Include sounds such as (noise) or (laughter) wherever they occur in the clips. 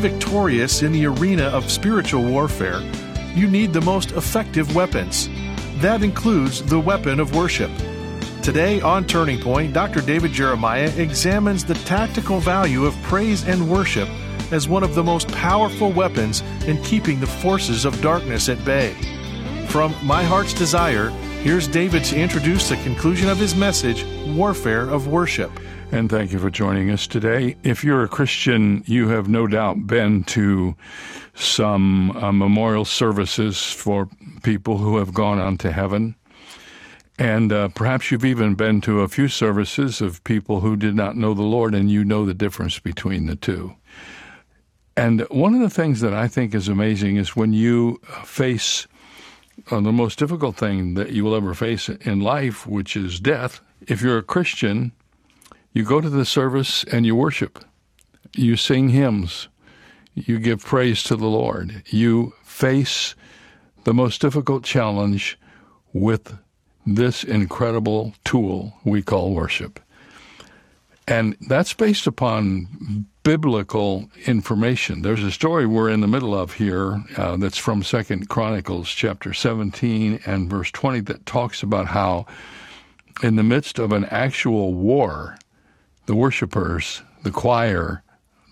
victorious in the arena of spiritual warfare, you need the most effective weapons. That includes the weapon of worship. Today on Turning Point, Dr. David Jeremiah examines the tactical value of praise and worship as one of the most powerful weapons in keeping the forces of darkness at bay. From My Heart's Desire, here's David to introduce the conclusion of his message, Warfare of Worship. And thank you for joining us today. If you're a Christian, you have no doubt been to some uh, memorial services for people who have gone on to heaven. And uh, perhaps you've even been to a few services of people who did not know the Lord, and you know the difference between the two. And one of the things that I think is amazing is when you face uh, the most difficult thing that you will ever face in life, which is death. If you're a Christian, you go to the service and you worship. You sing hymns. You give praise to the Lord. You face the most difficult challenge with this incredible tool we call worship. And that's based upon biblical information. There's a story we're in the middle of here uh, that's from Second Chronicles chapter 17 and verse 20 that talks about how in the midst of an actual war, the worshipers, the choir,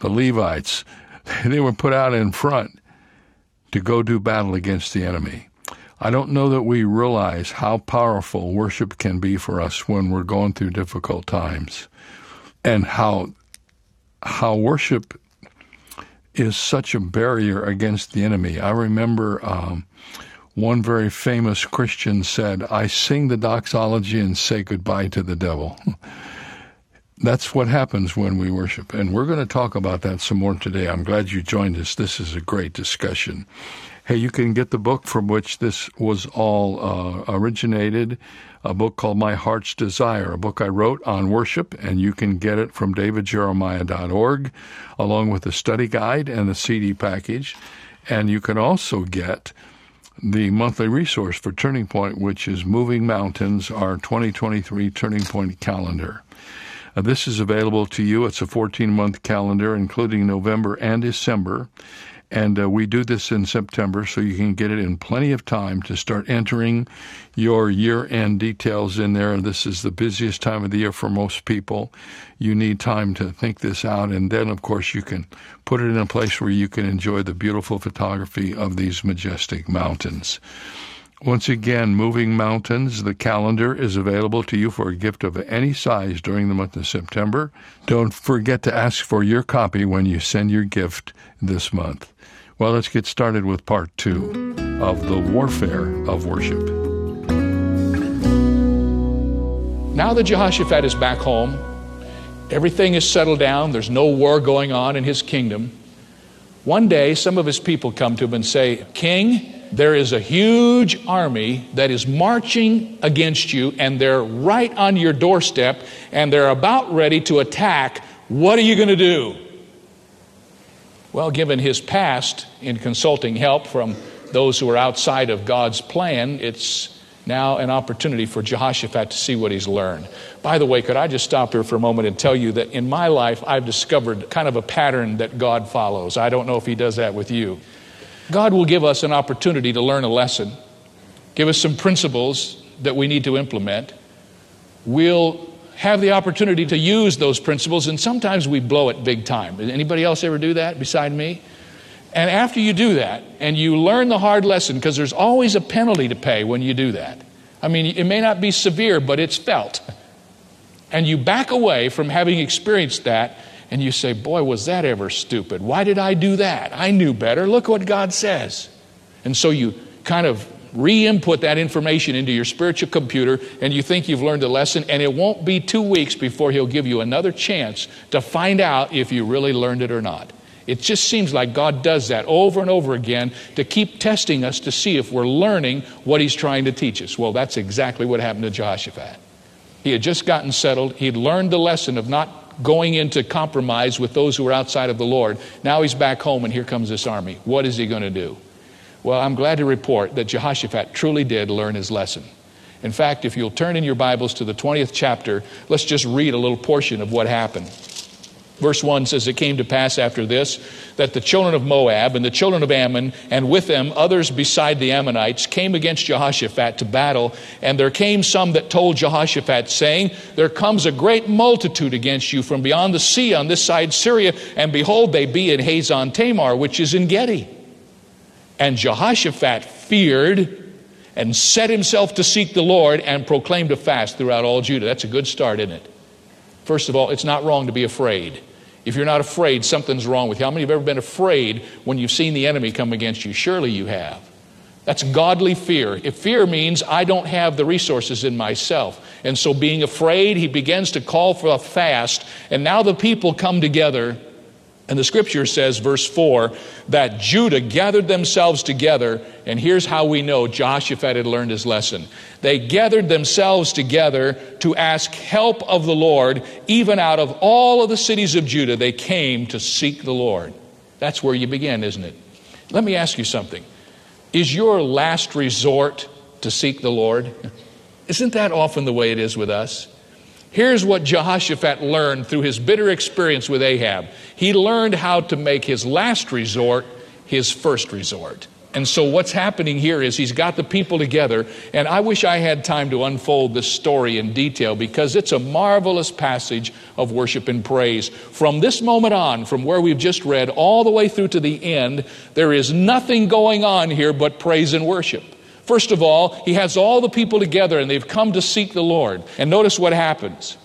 the Levites, (laughs) they were put out in front to go do battle against the enemy. I don't know that we realize how powerful worship can be for us when we're going through difficult times and how how worship is such a barrier against the enemy. I remember um, one very famous Christian said, I sing the doxology and say goodbye to the devil. (laughs) That's what happens when we worship. And we're going to talk about that some more today. I'm glad you joined us. This is a great discussion. Hey, you can get the book from which this was all uh, originated, a book called My Heart's Desire, a book I wrote on worship, and you can get it from davidjeremiah.org, along with the study guide and the CD package. And you can also get the monthly resource for Turning Point, which is Moving Mountains, our 2023 Turning Point calendar. Uh, this is available to you. It's a 14 month calendar, including November and December. And uh, we do this in September, so you can get it in plenty of time to start entering your year end details in there. This is the busiest time of the year for most people. You need time to think this out, and then, of course, you can put it in a place where you can enjoy the beautiful photography of these majestic mountains. Once again, Moving Mountains, the calendar is available to you for a gift of any size during the month of September. Don't forget to ask for your copy when you send your gift this month. Well, let's get started with part two of the warfare of worship. Now that Jehoshaphat is back home, everything is settled down, there's no war going on in his kingdom. One day, some of his people come to him and say, King, there is a huge army that is marching against you, and they're right on your doorstep, and they're about ready to attack. What are you going to do? Well, given his past in consulting help from those who are outside of God's plan, it's now an opportunity for Jehoshaphat to see what he's learned. By the way, could I just stop here for a moment and tell you that in my life, I've discovered kind of a pattern that God follows. I don't know if he does that with you. God will give us an opportunity to learn a lesson, give us some principles that we need to implement. We'll have the opportunity to use those principles, and sometimes we blow it big time. Anybody else ever do that beside me? And after you do that, and you learn the hard lesson, because there's always a penalty to pay when you do that. I mean, it may not be severe, but it's felt. And you back away from having experienced that, and you say, Boy, was that ever stupid? Why did I do that? I knew better. Look what God says. And so you kind of re input that information into your spiritual computer, and you think you've learned a lesson, and it won't be two weeks before He'll give you another chance to find out if you really learned it or not. It just seems like God does that over and over again to keep testing us to see if we're learning what He's trying to teach us. Well, that's exactly what happened to Jehoshaphat. He had just gotten settled, he'd learned the lesson of not going into compromise with those who were outside of the Lord. Now he's back home, and here comes this army. What is he going to do? Well, I'm glad to report that Jehoshaphat truly did learn his lesson. In fact, if you'll turn in your Bibles to the 20th chapter, let's just read a little portion of what happened. Verse 1 says, It came to pass after this that the children of Moab and the children of Ammon, and with them others beside the Ammonites, came against Jehoshaphat to battle. And there came some that told Jehoshaphat, saying, There comes a great multitude against you from beyond the sea on this side Syria, and behold, they be in Hazon Tamar, which is En-gedi. And Jehoshaphat feared and set himself to seek the Lord and proclaimed a fast throughout all Judah. That's a good start, isn't it? First of all, it's not wrong to be afraid. If you're not afraid, something's wrong with you. How many have ever been afraid when you've seen the enemy come against you? Surely you have. That's godly fear. If fear means I don't have the resources in myself. And so, being afraid, he begins to call for a fast. And now the people come together and the scripture says, verse 4, that Judah gathered themselves together, and here's how we know Jehoshaphat had learned his lesson. They gathered themselves together to ask help of the Lord. Even out of all of the cities of Judah, they came to seek the Lord. That's where you begin, isn't it? Let me ask you something. Is your last resort to seek the Lord? (laughs) Isn't that often the way it is with us? Here's what Jehoshaphat learned through his bitter experience with Ahab. He learned how to make his last resort his first resort. And so, what's happening here is he's got the people together, and I wish I had time to unfold this story in detail because it's a marvelous passage of worship and praise. From this moment on, from where we've just read, all the way through to the end, there is nothing going on here but praise and worship. First of all, he has all the people together and they've come to seek the Lord. And notice what happens.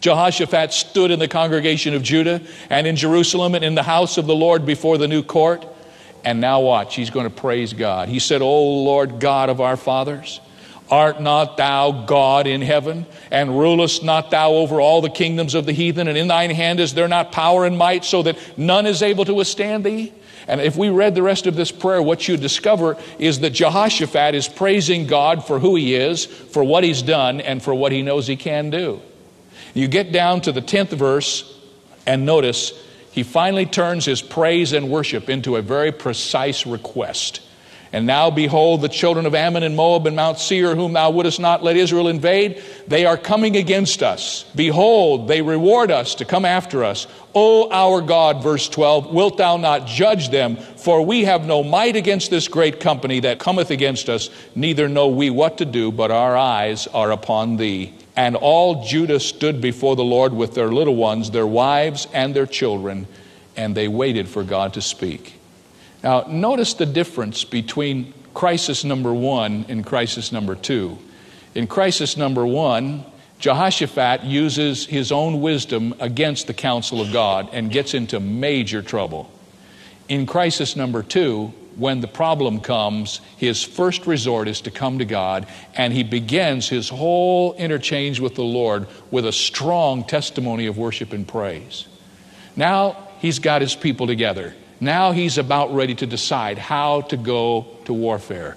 Jehoshaphat stood in the congregation of Judah and in Jerusalem and in the house of the Lord before the new court. And now watch, he's going to praise God. He said, O Lord God of our fathers, art not thou God in heaven, and rulest not thou over all the kingdoms of the heathen, and in thine hand is there not power and might, so that none is able to withstand thee? And if we read the rest of this prayer, what you discover is that Jehoshaphat is praising God for who he is, for what he's done, and for what he knows he can do. You get down to the 10th verse, and notice he finally turns his praise and worship into a very precise request. And now, behold, the children of Ammon and Moab and Mount Seir, whom thou wouldest not let Israel invade, they are coming against us. Behold, they reward us to come after us. O our God, verse 12, wilt thou not judge them? For we have no might against this great company that cometh against us, neither know we what to do, but our eyes are upon thee. And all Judah stood before the Lord with their little ones, their wives, and their children, and they waited for God to speak. Now, notice the difference between crisis number one and crisis number two. In crisis number one, Jehoshaphat uses his own wisdom against the counsel of God and gets into major trouble. In crisis number two, when the problem comes, his first resort is to come to God, and he begins his whole interchange with the Lord with a strong testimony of worship and praise. Now he's got his people together. Now he's about ready to decide how to go to warfare.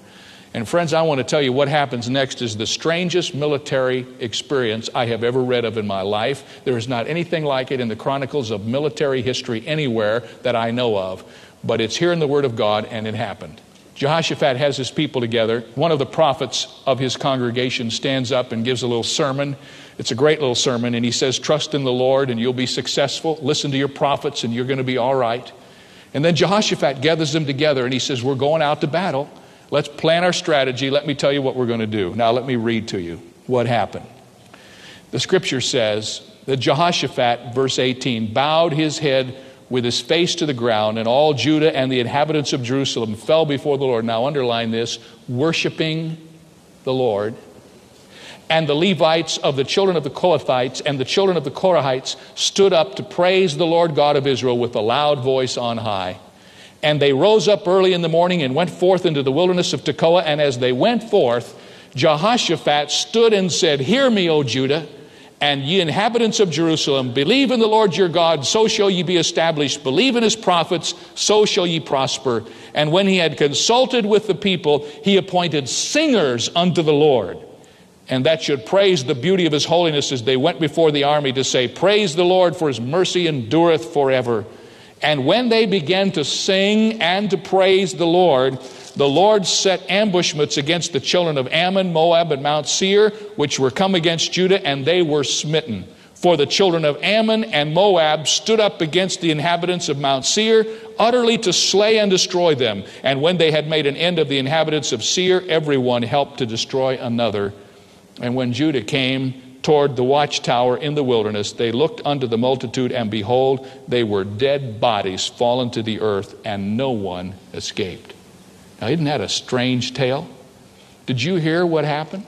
And friends, I want to tell you what happens next is the strangest military experience I have ever read of in my life. There is not anything like it in the chronicles of military history anywhere that I know of, but it's here in the Word of God, and it happened. Jehoshaphat has his people together. One of the prophets of his congregation stands up and gives a little sermon. It's a great little sermon, and he says, Trust in the Lord, and you'll be successful. Listen to your prophets, and you're going to be all right. And then Jehoshaphat gathers them together and he says, We're going out to battle. Let's plan our strategy. Let me tell you what we're going to do. Now, let me read to you what happened. The scripture says that Jehoshaphat, verse 18, bowed his head with his face to the ground, and all Judah and the inhabitants of Jerusalem fell before the Lord. Now, underline this worshiping the Lord and the Levites of the children of the Kohathites and the children of the Korahites stood up to praise the Lord God of Israel with a loud voice on high. And they rose up early in the morning and went forth into the wilderness of Tekoa. And as they went forth, Jehoshaphat stood and said, Hear me, O Judah, and ye inhabitants of Jerusalem, believe in the Lord your God, so shall ye be established. Believe in his prophets, so shall ye prosper. And when he had consulted with the people, he appointed singers unto the Lord and that should praise the beauty of his holiness as they went before the army to say, Praise the Lord, for his mercy endureth forever. And when they began to sing and to praise the Lord, the Lord set ambushments against the children of Ammon, Moab, and Mount Seir, which were come against Judah, and they were smitten. For the children of Ammon and Moab stood up against the inhabitants of Mount Seir, utterly to slay and destroy them. And when they had made an end of the inhabitants of Seir, everyone helped to destroy another. And when Judah came toward the watchtower in the wilderness, they looked unto the multitude, and behold, they were dead bodies fallen to the earth, and no one escaped. Now, isn't that a strange tale? Did you hear what happened?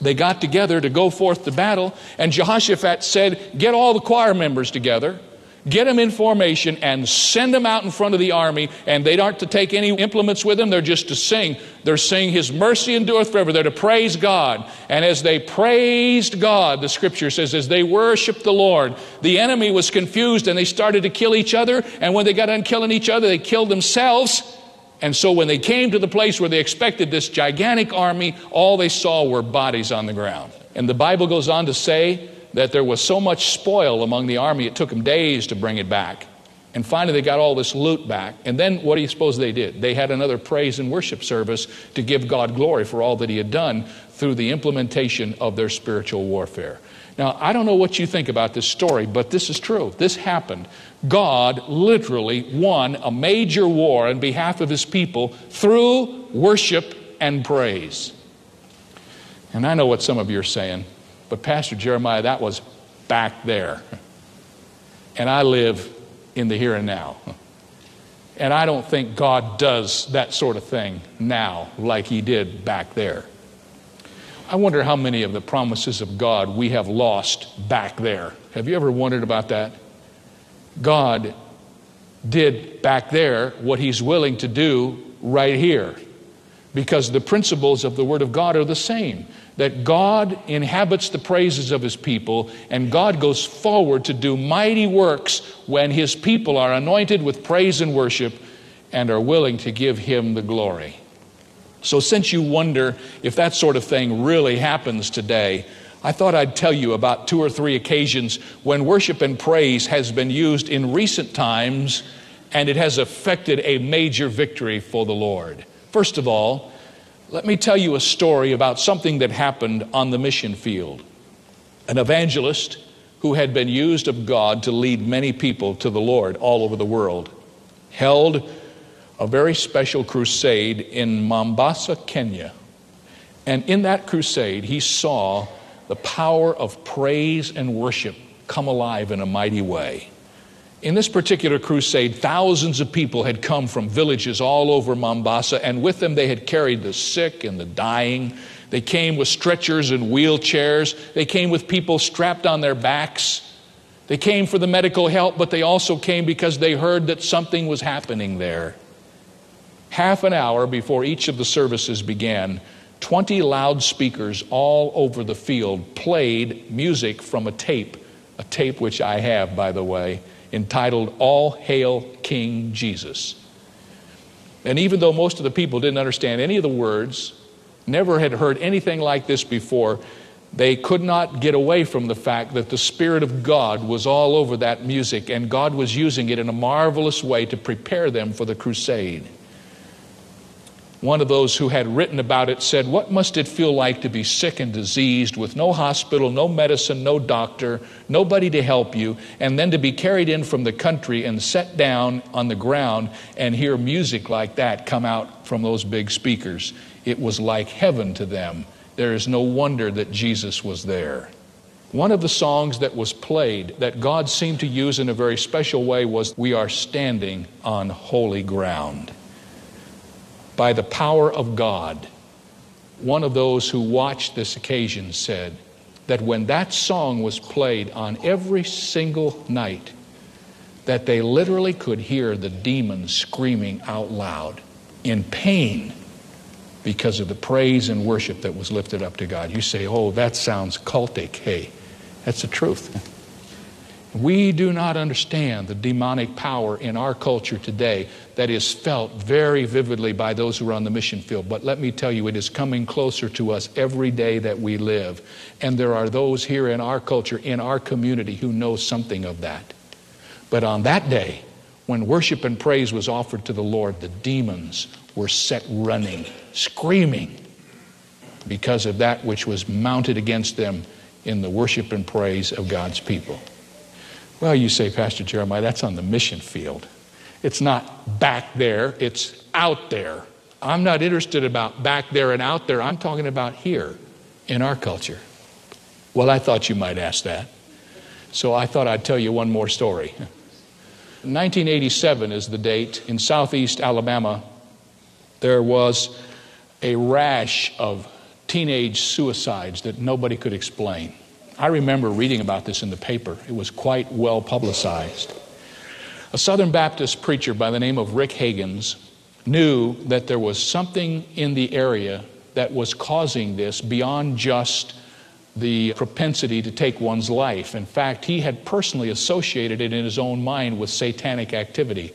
They got together to go forth to battle, and Jehoshaphat said, Get all the choir members together, get them in formation, and send them out in front of the army. And they aren't to take any implements with them, they're just to sing. They're singing, His mercy endureth forever. They're to praise God. And as they praised God, the scripture says, as they worshiped the Lord, the enemy was confused and they started to kill each other. And when they got done killing each other, they killed themselves. And so when they came to the place where they expected this gigantic army, all they saw were bodies on the ground. And the Bible goes on to say that there was so much spoil among the army, it took them days to bring it back. And finally, they got all this loot back. And then what do you suppose they did? They had another praise and worship service to give God glory for all that He had done through the implementation of their spiritual warfare. Now, I don't know what you think about this story, but this is true. This happened. God literally won a major war on behalf of his people through worship and praise. And I know what some of you are saying, but Pastor Jeremiah, that was back there. And I live in the here and now. And I don't think God does that sort of thing now like he did back there. I wonder how many of the promises of God we have lost back there. Have you ever wondered about that? God did back there what He's willing to do right here because the principles of the Word of God are the same. That God inhabits the praises of His people, and God goes forward to do mighty works when His people are anointed with praise and worship and are willing to give Him the glory. So, since you wonder if that sort of thing really happens today, I thought I'd tell you about two or three occasions when worship and praise has been used in recent times and it has affected a major victory for the Lord. First of all, let me tell you a story about something that happened on the mission field. An evangelist who had been used of God to lead many people to the Lord all over the world held a very special crusade in Mombasa, Kenya. And in that crusade, he saw the power of praise and worship come alive in a mighty way. In this particular crusade, thousands of people had come from villages all over Mombasa, and with them they had carried the sick and the dying. They came with stretchers and wheelchairs. They came with people strapped on their backs. They came for the medical help, but they also came because they heard that something was happening there. Half an hour before each of the services began, 20 loudspeakers all over the field played music from a tape, a tape which I have, by the way, entitled All Hail King Jesus. And even though most of the people didn't understand any of the words, never had heard anything like this before, they could not get away from the fact that the Spirit of God was all over that music, and God was using it in a marvelous way to prepare them for the crusade. One of those who had written about it said, What must it feel like to be sick and diseased with no hospital, no medicine, no doctor, nobody to help you, and then to be carried in from the country and set down on the ground and hear music like that come out from those big speakers? It was like heaven to them. There is no wonder that Jesus was there. One of the songs that was played that God seemed to use in a very special way was We Are Standing on Holy Ground by the power of God, one of those who watched this occasion said that when that song was played on every single night, that they literally could hear the demons screaming out loud in pain because of the praise and worship that was lifted up to God. You say, oh, that sounds cultic. Hey, that's the truth. We do not understand the demonic power in our culture today that is felt very vividly by those who are on the mission field. But let me tell you, it is coming closer to us every day that we live. And there are those here in our culture, in our community, who know something of that. But on that day, when worship and praise was offered to the Lord, the demons were set running, screaming, because of that which was mounted against them in the worship and praise of God's people. Well, you say, Pastor Jeremiah, that's on the mission field. It's not back there, it's out there. I'm not interested about back there and out there. I'm talking about here in our culture. Well, I thought you might ask that. So I thought I'd tell you one more story. 1987 is the date. In southeast Alabama, there was a rash of teenage suicides that nobody could explain. I remember reading about this in the paper, it was quite well publicized. A Southern Baptist preacher by the name of Rick Hagins knew that there was something in the area that was causing this beyond just the propensity to take one's life. In fact, he had personally associated it in his own mind with satanic activity.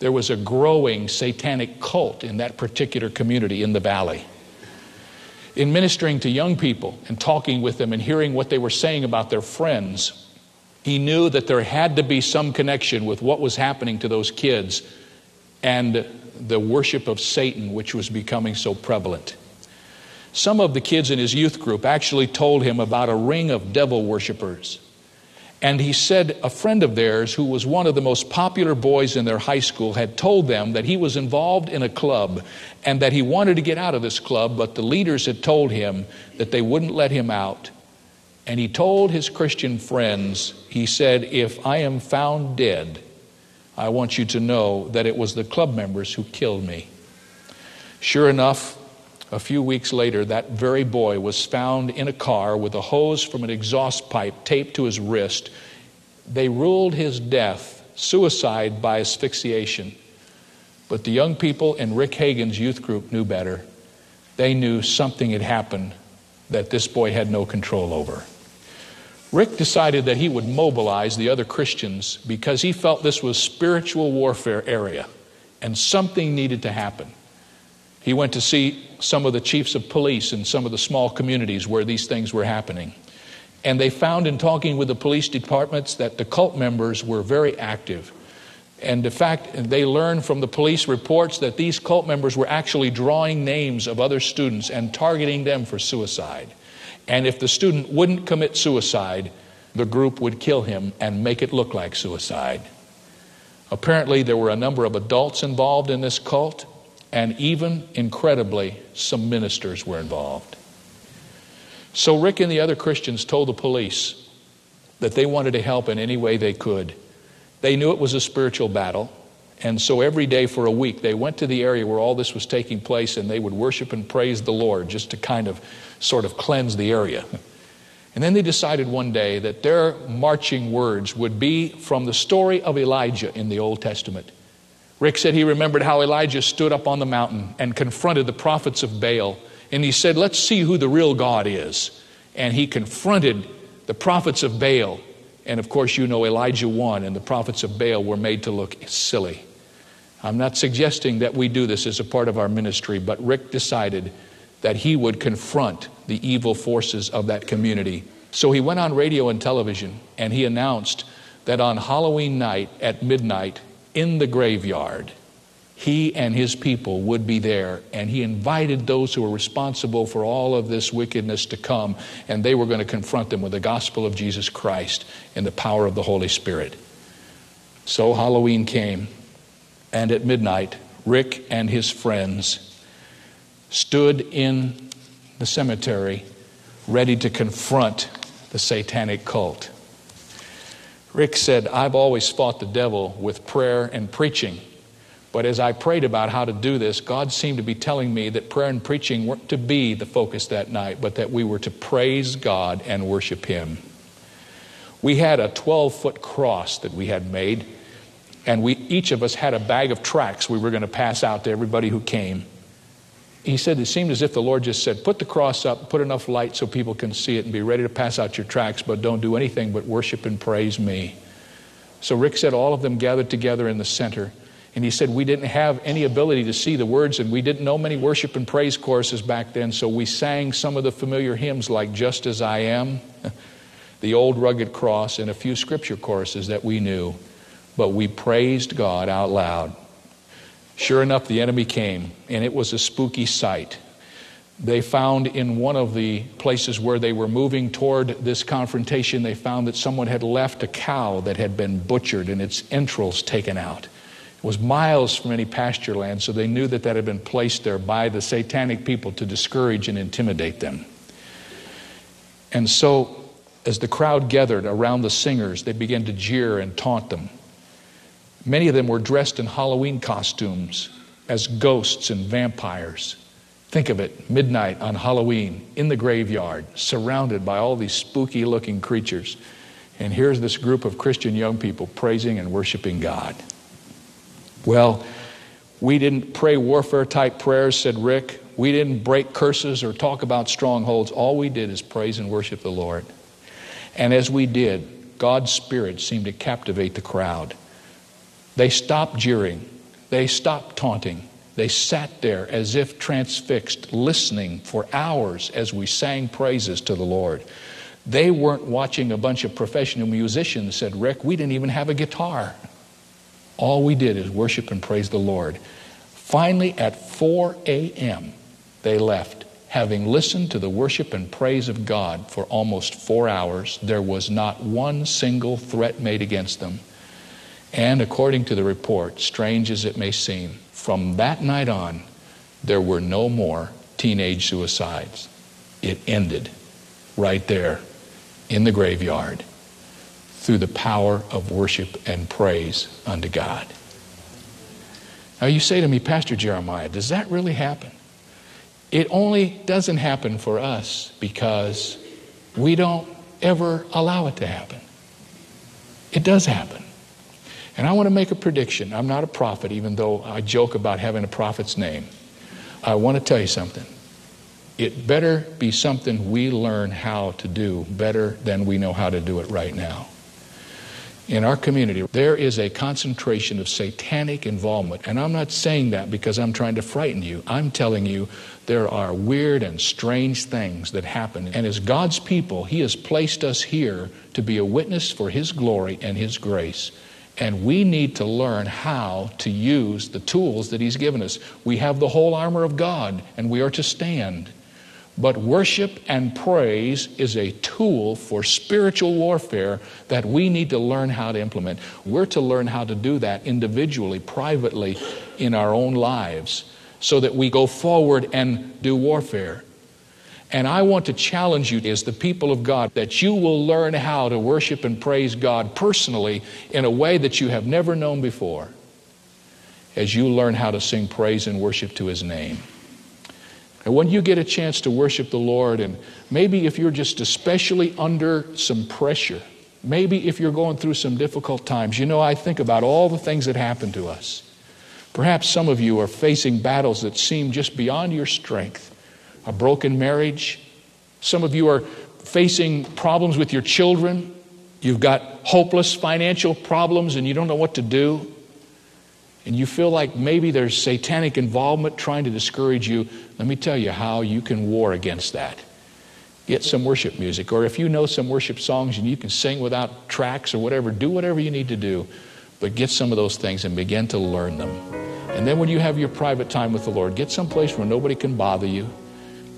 There was a growing satanic cult in that particular community in the valley. In ministering to young people and talking with them and hearing what they were saying about their friends, he knew that there had to be some connection with what was happening to those kids and the worship of Satan, which was becoming so prevalent. Some of the kids in his youth group actually told him about a ring of devil worshippers. And he said a friend of theirs, who was one of the most popular boys in their high school, had told them that he was involved in a club and that he wanted to get out of this club, but the leaders had told him that they wouldn't let him out. And he told his Christian friends, he said, If I am found dead, I want you to know that it was the club members who killed me. Sure enough, a few weeks later, that very boy was found in a car with a hose from an exhaust pipe taped to his wrist. They ruled his death suicide by asphyxiation. But the young people in Rick Hagen's youth group knew better. They knew something had happened that this boy had no control over. Rick decided that he would mobilize the other Christians because he felt this was spiritual warfare area and something needed to happen. He went to see some of the chiefs of police in some of the small communities where these things were happening. And they found in talking with the police departments that the cult members were very active. And in fact, they learned from the police reports that these cult members were actually drawing names of other students and targeting them for suicide. And if the student wouldn't commit suicide, the group would kill him and make it look like suicide. Apparently, there were a number of adults involved in this cult, and even, incredibly, some ministers were involved. So Rick and the other Christians told the police that they wanted to help in any way they could. They knew it was a spiritual battle, and so every day for a week they went to the area where all this was taking place and they would worship and praise the Lord just to kind of sort of cleanse the area. (laughs) And then they decided one day that their marching words would be from the story of Elijah in the Old Testament. Rick said he remembered how Elijah stood up on the mountain and confronted the prophets of Baal. And he said, Let's see who the real God is. And he confronted the prophets of Baal. And of course, you know Elijah won, and the prophets of Baal were made to look silly. I'm not suggesting that we do this as a part of our ministry, but Rick decided that he would confront the evil forces of that community. So he went on radio and television and he announced that on Halloween night at midnight, in the graveyard, he and his people would be there. And he invited those who were responsible for all of this wickedness to come, and they were going to confront them with the gospel of Jesus Christ and the power of the Holy Spirit. So Halloween came, and at midnight, Rick and his friends stood in the cemetery ready to confront the satanic cult. Rick said, I've always fought the devil with prayer and preaching. But as I prayed about how to do this, God seemed to be telling me that prayer and preaching weren't to be the focus that night, but that we were to praise God and worship Him. We had a 12 foot cross that we had made, and we, each of us had a bag of tracts we were going to pass out to everybody who came. He said it seemed as if the Lord just said, Put the cross up, put enough light so people can see it, and be ready to pass out your tracts, but don't do anything but worship and praise me. So Rick said all of them gathered together in the center. And he said, We didn't have any ability to see the words, and we didn't know many worship and praise courses back then, so we sang some of the familiar hymns like Just as I Am, (laughs) the Old Rugged Cross, and a few scripture choruses that we knew. But we praised God out loud. Sure enough, the enemy came, and it was a spooky sight. they found in one of the places where they were moving toward this confrontation, they found that someone had left a cow that had been butchered and its entrails taken out. It was miles from any pasture land, so they knew that that had been placed there by the satanic people to discourage and intimidate them. And so, as the crowd gathered around the singers, they began to jeer and taunt them. Many of them were dressed in Halloween costumes as ghosts and vampires. Think of it midnight on Halloween in the graveyard, surrounded by all these spooky looking creatures. And here's this group of Christian young people praising and worshiping God. Well, we didn't pray warfare type prayers, said Rick. We didn't break curses or talk about strongholds. All we did is praise and worship the Lord. And as we did, God's Spirit seemed to captivate the crowd. They stopped jeering, they stopped taunting, they sat there as if transfixed, listening for hours as we sang praises to the Lord. They weren't watching a bunch of professional musicians, said Rick. We didn't even have a guitar. All we did is worship and praise the Lord. Finally, at 4 a.m., they left. Having listened to the worship and praise of God for almost four hours, there was not one single threat made against them. And according to the report, strange as it may seem, from that night on, there were no more teenage suicides. It ended right there in the graveyard through the power of worship and praise unto God. Now, you say to me, Pastor Jeremiah, does that really happen? It only doesn't happen for us because we don't ever allow it to happen. It does happen. And I want to make a prediction. I'm not a prophet, even though I joke about having a prophet's name. I want to tell you something. It better be something we learn how to do better than we know how to do it right now. In our community, there is a concentration of satanic involvement. And I'm not saying that because I'm trying to frighten you. I'm telling you there are weird and strange things that happen. And as God's people, He has placed us here to be a witness for His glory and His grace. And we need to learn how to use the tools that He's given us. We have the whole armor of God, and we are to stand. But worship and praise is a tool for spiritual warfare that we need to learn how to implement. We're to learn how to do that individually, privately, in our own lives, so that we go forward and do warfare. And I want to challenge you as the people of God that you will learn how to worship and praise God personally in a way that you have never known before as you learn how to sing praise and worship to His name. And when you get a chance to worship the Lord, and maybe if you're just especially under some pressure, maybe if you're going through some difficult times, you know, I think about all the things that happen to us. Perhaps some of you are facing battles that seem just beyond your strength a broken marriage. Some of you are facing problems with your children. You've got hopeless financial problems and you don't know what to do. And you feel like maybe there's satanic involvement trying to discourage you. Let me tell you how you can war against that. Get some worship music, or if you know some worship songs and you can sing without tracks or whatever, do whatever you need to do. But get some of those things and begin to learn them. And then when you have your private time with the Lord, get some place where nobody can bother you.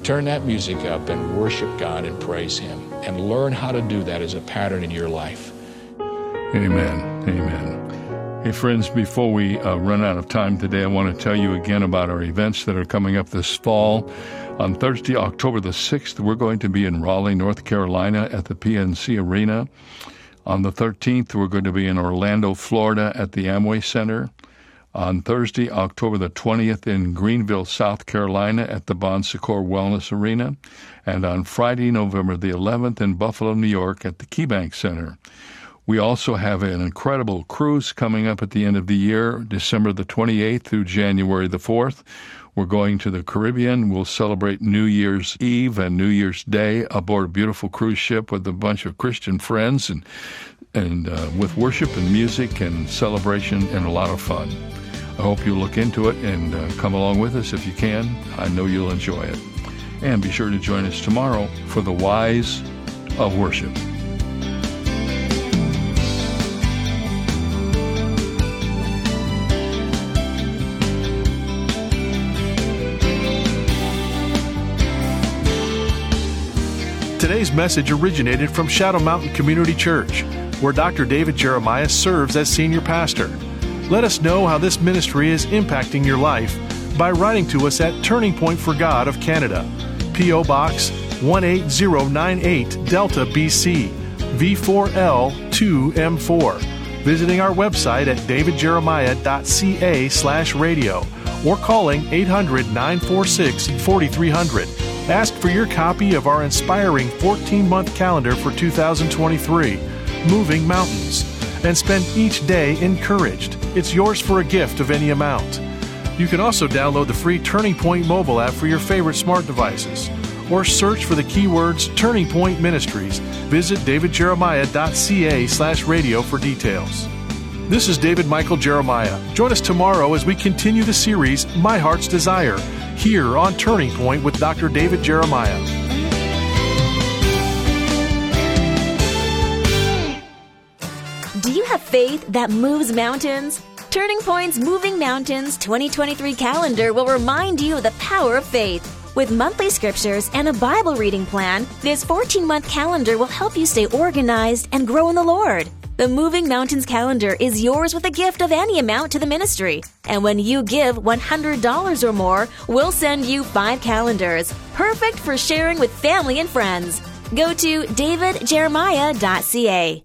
Turn that music up and worship God and praise Him and learn how to do that as a pattern in your life. Amen. Amen. Hey, friends, before we uh, run out of time today, I want to tell you again about our events that are coming up this fall. On Thursday, October the 6th, we're going to be in Raleigh, North Carolina at the PNC Arena. On the 13th, we're going to be in Orlando, Florida at the Amway Center on Thursday, October the 20th in Greenville, South Carolina at the Bon Secours Wellness Arena, and on Friday, November the 11th in Buffalo, New York at the KeyBank Center. We also have an incredible cruise coming up at the end of the year, December the 28th through January the 4th. We're going to the Caribbean. We'll celebrate New Year's Eve and New Year's Day aboard a beautiful cruise ship with a bunch of Christian friends and and uh, with worship and music and celebration and a lot of fun. I hope you'll look into it and uh, come along with us if you can. I know you'll enjoy it. And be sure to join us tomorrow for the Whys of Worship. Today's message originated from Shadow Mountain Community Church, where Dr. David Jeremiah serves as senior pastor. Let us know how this ministry is impacting your life by writing to us at Turning Point for God of Canada, P.O. Box 18098, Delta, BC, V4L 2M4. Visiting our website at davidjeremiah.ca slash radio or calling 800 946 4300. Ask for your copy of our inspiring 14 month calendar for 2023, Moving Mountains, and spend each day encouraged. It's yours for a gift of any amount. You can also download the free Turning Point mobile app for your favorite smart devices or search for the keywords Turning Point Ministries. Visit davidjeremiah.ca slash radio for details. This is David Michael Jeremiah. Join us tomorrow as we continue the series My Heart's Desire here on Turning Point with Dr. David Jeremiah. Faith that moves mountains? Turning Point's Moving Mountains 2023 calendar will remind you of the power of faith. With monthly scriptures and a Bible reading plan, this 14 month calendar will help you stay organized and grow in the Lord. The Moving Mountains calendar is yours with a gift of any amount to the ministry. And when you give $100 or more, we'll send you five calendars, perfect for sharing with family and friends. Go to davidjeremiah.ca.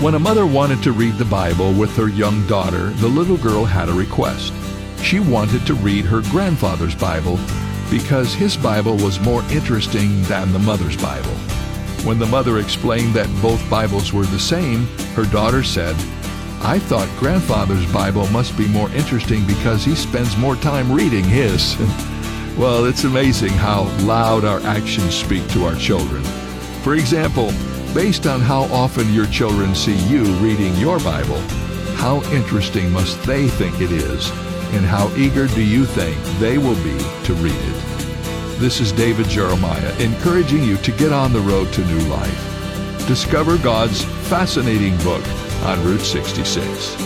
When a mother wanted to read the Bible with her young daughter, the little girl had a request. She wanted to read her grandfather's Bible because his Bible was more interesting than the mother's Bible. When the mother explained that both Bibles were the same, her daughter said, I thought grandfather's Bible must be more interesting because he spends more time reading his. (laughs) well, it's amazing how loud our actions speak to our children. For example, Based on how often your children see you reading your Bible, how interesting must they think it is, and how eager do you think they will be to read it? This is David Jeremiah encouraging you to get on the road to new life. Discover God's fascinating book on Route 66.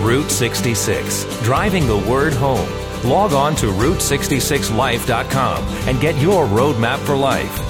Route 66, driving the word home. Log on to Route66Life.com and get your roadmap for life.